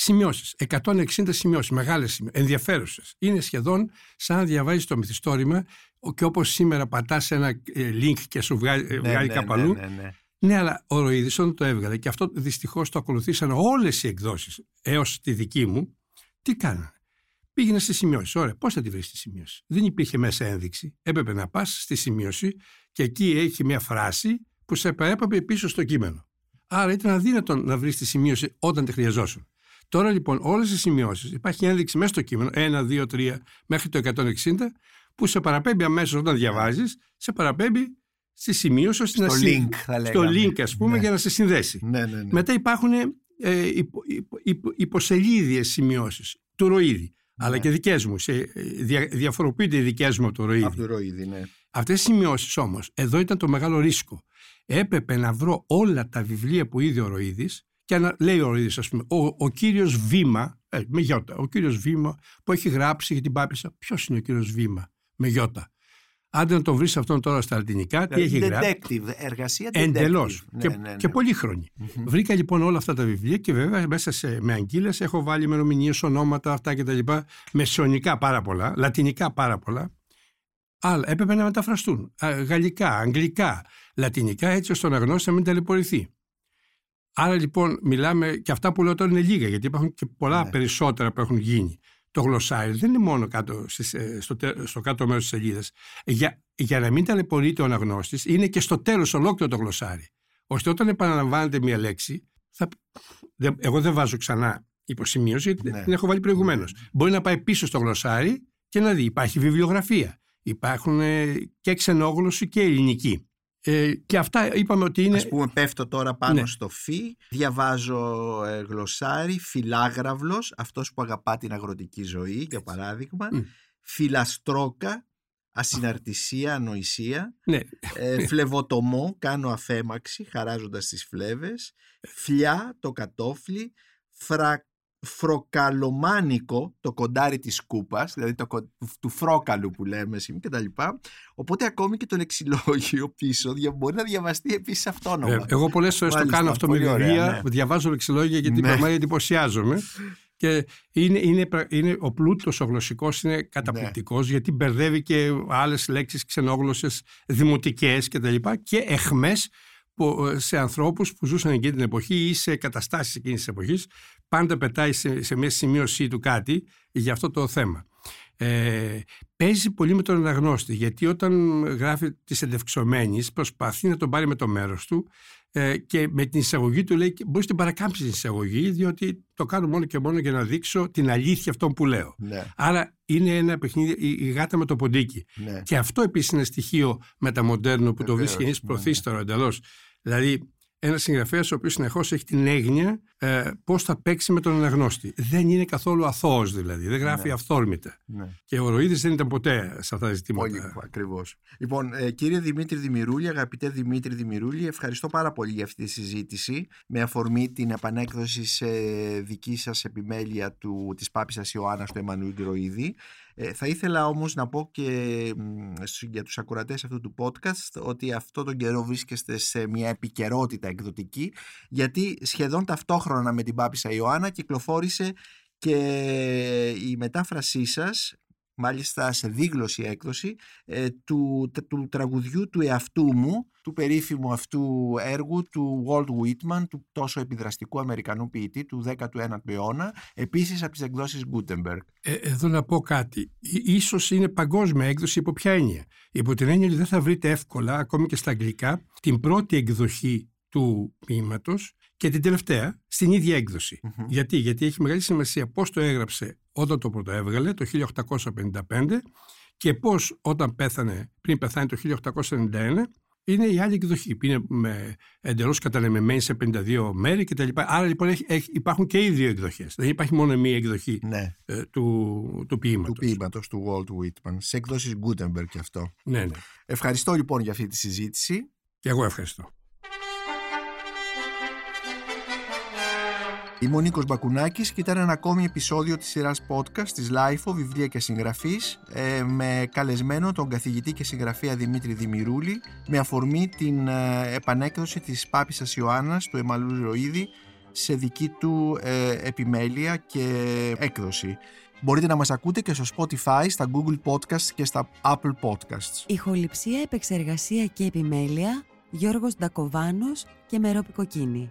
σημειώσεις. 160 σημειώσεις, μεγάλες σημειώσεις, ενδιαφέρουσες. Είναι σχεδόν σαν να διαβάζεις το μυθιστόρημα και όπως σήμερα πατάς ένα ε, link και σου βγάζει, ε, Ναι, βγάλει ναι, κάπου ναι, αλλού. ναι, ναι. Ναι, αλλά ο Ροίδης όταν το έβγαλε και αυτό δυστυχώς το ακολουθήσαν όλες οι εκδόσεις έως τη δική μου, τι κάνανε; Πήγαινε στη σημειώση. Ωραία, πώς θα τη βρεις στη σημείωση. Δεν υπήρχε μέσα ένδειξη. Έπρεπε να πας στη σημείωση και εκεί έχει μια φράση που σε έπρεπε πίσω στο κείμενο. Άρα ήταν αδύνατο να βρεις τη σημείωση όταν τη χρειαζόσουν. Τώρα λοιπόν όλες οι σημειώσεις, υπάρχει ένδειξη μέσα στο κείμενο, 1, 2, 3 μέχρι το 160, που σε παραπέμπει αμέσως όταν διαβάζεις, σε παραπέμπει στη σημείωση ώστε να Στο συ- link θα στο λέγαμε. link ας πούμε Ναι. για να σε συνδέσει. Ναι, ναι, ναι. Μετά υπάρχουν ε, υπο, υπο, υπο, υποσελίδιες σημειώσεις του Ροίδη. Αλλά Ναι. και δικές μου. Σε, ε, δια, διαφοροποιούνται οι δικές μου από το Ροίδη. Από το ροίδι, ναι. Αυτές οι σημειώσεις όμως, εδώ ήταν το μεγάλο ρίσκο. Έπρεπε να βρω όλα τα βιβλία που είδε ο Ροίδης και να λέει ο Ροίδης, ας πούμε, ο, ο κύριος Βήμα, ε, με γιώτα, ο κύριος Βήμα που έχει γράψει για την Πάπησα. Ποιος είναι ο κύριος Βήμα, με γιώτα. Άντε να τον βρεις αυτόν τώρα στα λατινικά, τι έχει γράψει. detective, εργασία detective. Εντελώς. Ναι, και, ναι, ναι. και πολύχρονη. Βρήκα λοιπόν όλα αυτά τα βιβλία και βέβαια μέσα σε, με αγγείλε έχω βάλει ημερομηνίες, ονόματα, αυτά κτλ. Μεσαιωνικά πάρα πολλά, λατινικά πάρα πολλά. Αλλά έπρεπε να μεταφραστούν. Α, Γαλλικά, αγγλικά, λατινικά, έτσι ώστε ο αναγνώστης να μην ταλαιπωρηθεί. Άρα λοιπόν μιλάμε, και αυτά που λέω τώρα είναι λίγα, γιατί υπάρχουν και πολλά Ναι. περισσότερα που έχουν γίνει. Το γλωσσάρι δεν είναι μόνο κάτω, στις, ε, στο, τε- στο κάτω μέρος της σελίδας. Για, για να μην ταλαιπωρείται ο αναγνώστης, είναι και στο τέλος ολόκληρο το γλωσσάρι. Ώστε όταν επαναλαμβάνεται μια λέξη, θα, δεν- εγώ δεν βάζω ξανά υποσημείωση, γιατί Ναι. την έχω βάλει προηγουμένως. Μπορεί να πάει πίσω στο γλωσσάρι και να δει. Υπάρχει βιβλιογραφία. Υπάρχουν ε, και ξενόγλωση και ελληνική. Ε, και αυτά είπαμε ότι είναι. Ας πούμε πέφτω τώρα πάνω Ναι. στο φι, διαβάζω ε, γλωσσάρι, φιλάγραυλος, αυτός που αγαπά την αγροτική ζωή, για παράδειγμα, Μμ. φιλαστρόκα, ασυναρτησία, ανοησία, Ναι, ε, φλεβοτομό, κάνω αφέμαξη, χαράζοντας τις φλέβες, φλιά, το κατόφλι, φρα, φροκαλομάνικο, το κοντάρι της κούπας, δηλαδή το, κο- του φρόκαλου που λέμε σήμερα και τα λοιπά. Οπότε ακόμη και το λεξιλόγιο πίσω δια- μπορεί να διαβαστεί επίσης αυτόνομα. Ε, Εγώ πολλές φορές το Μάλιστα, κάνω αυτό με πολύ ωραία, βιβλία. ναι. Διαβάζω λεξιλόγια γιατί Ναι. πραγματικά εντυπωσιάζομαι. Και είναι, είναι, πρα- είναι, ο πλούτος ο γλωσσικός είναι καταπληκτικός γιατί μπερδεύει και άλλες λέξεις ξενόγλωσσες δημοτικές και τα λοιπά και εχμές που, ε, σε ανθρώπους που ζούσαν εκείνη την εποχή ή σε καταστάσεις εκείνης της εποχής πάντα πετάει σε, σε μια σημείωσή του κάτι για αυτό το θέμα. Ε, παίζει πολύ με τον αναγνώστη γιατί όταν γράφει τη εντευξωμένη προσπαθεί να τον πάρει με το μέρος του ε, και με την εισαγωγή του λέει μπορείς την παρακάμψεις την εισαγωγή διότι το κάνω μόνο και μόνο για να δείξω την αλήθεια αυτών που λέω. Ναι, Άρα είναι ένα παιχνίδι η, η γάτα με το ποντίκι. ναι. Και αυτό επίσης είναι στοιχείο μεταμοντέρνου που το Βεβαίως, βρίσκει κανείς ναι. προθύσταρο εντελώς. Δηλαδή, ένας συγγραφέας ο οποίος συνεχώς έχει την έγνοια ε, πώς θα παίξει με τον αναγνώστη. Δεν είναι καθόλου αθώος δηλαδή. Δεν γράφει Ναι. αυθόρμητα. ναι. Και ο Ροίδης δεν ήταν ποτέ σε αυτά τα ζητήματα. Πολύ ακριβώς. Λοιπόν, ε, κύριε Δημήτρη Δημηρούλη, αγαπητέ Δημήτρη Δημηρούλη, ευχαριστώ πάρα πολύ για αυτή τη συζήτηση με αφορμή την επανέκδοση σε δική σας επιμέλεια του, της Πάπησας Ιωάννας του Εμμανουήλ Ροίδη. Ε, θα ήθελα όμως να πω και μ, στους- για τους ακροατές αυτού του podcast ότι αυτό τον καιρό βρίσκεστε σε μια επικαιρότητα εκδοτική γιατί σχεδόν ταυτόχρονα με την Πάπησα Ιωάννα κυκλοφόρησε και η μετάφρασή σας μάλιστα σε δίγλωση έκδοση, ε, του, του τραγουδιού του εαυτού μου, του περίφημου αυτού έργου του Walt Whitman, του τόσο επιδραστικού Αμερικανού ποιητή του 19ου αιώνα, επίσης από τις εκδόσεις Gutenberg. Ε, εδώ να πω κάτι. Ίσως είναι παγκόσμια έκδοση υπό ποια έννοια; Υπό την έννοια ότι δεν θα βρείτε εύκολα, ακόμη και στα αγγλικά, την πρώτη εκδοχή του ποίηματος και την τελευταία στην ίδια Γιατί; Γιατί έχει μεγάλη σημασία πώς το έγραψε όταν το πρωτοέβγαλε το 1855 και πώς όταν πέθανε, πριν πεθάνει το 1891 είναι η άλλη εκδοχή που είναι με, εντελώς κατανεμεμένη σε 52 μέρη κτλ. Άρα λοιπόν έχει, έχει, υπάρχουν και οι δύο εκδοχές. Δεν υπάρχει μόνο μία εκδοχή ναι. ε, του, του ποίηματος. Του ποίηματος του Walt Whitman. Σε εκδόσεις Gutenberg και αυτό. Ναι, ναι. Ευχαριστώ λοιπόν για αυτή τη συζήτηση. Και εγώ ευχαριστώ. Είμαι ο Νίκος Μπακουνάκης και ήταν ένα ακόμη επεισόδιο της σειράς podcast της LIFO, βιβλία και συγγραφής ε, με καλεσμένο τον καθηγητή και συγγραφέα Δημήτρη Δημηρούλη με αφορμή την ε, επανέκδοση της Πάπισσας Ιωάννας του Εμαλού Ροίδη σε δική του ε, επιμέλεια και έκδοση. Μπορείτε να μας ακούτε και στο Spotify, στα Google Podcasts και στα Apple Podcasts. Ηχοληψία, επεξεργασία και επιμέλεια Γιώργος Ντακοβάνος και Μερόπη Κοκκίνη.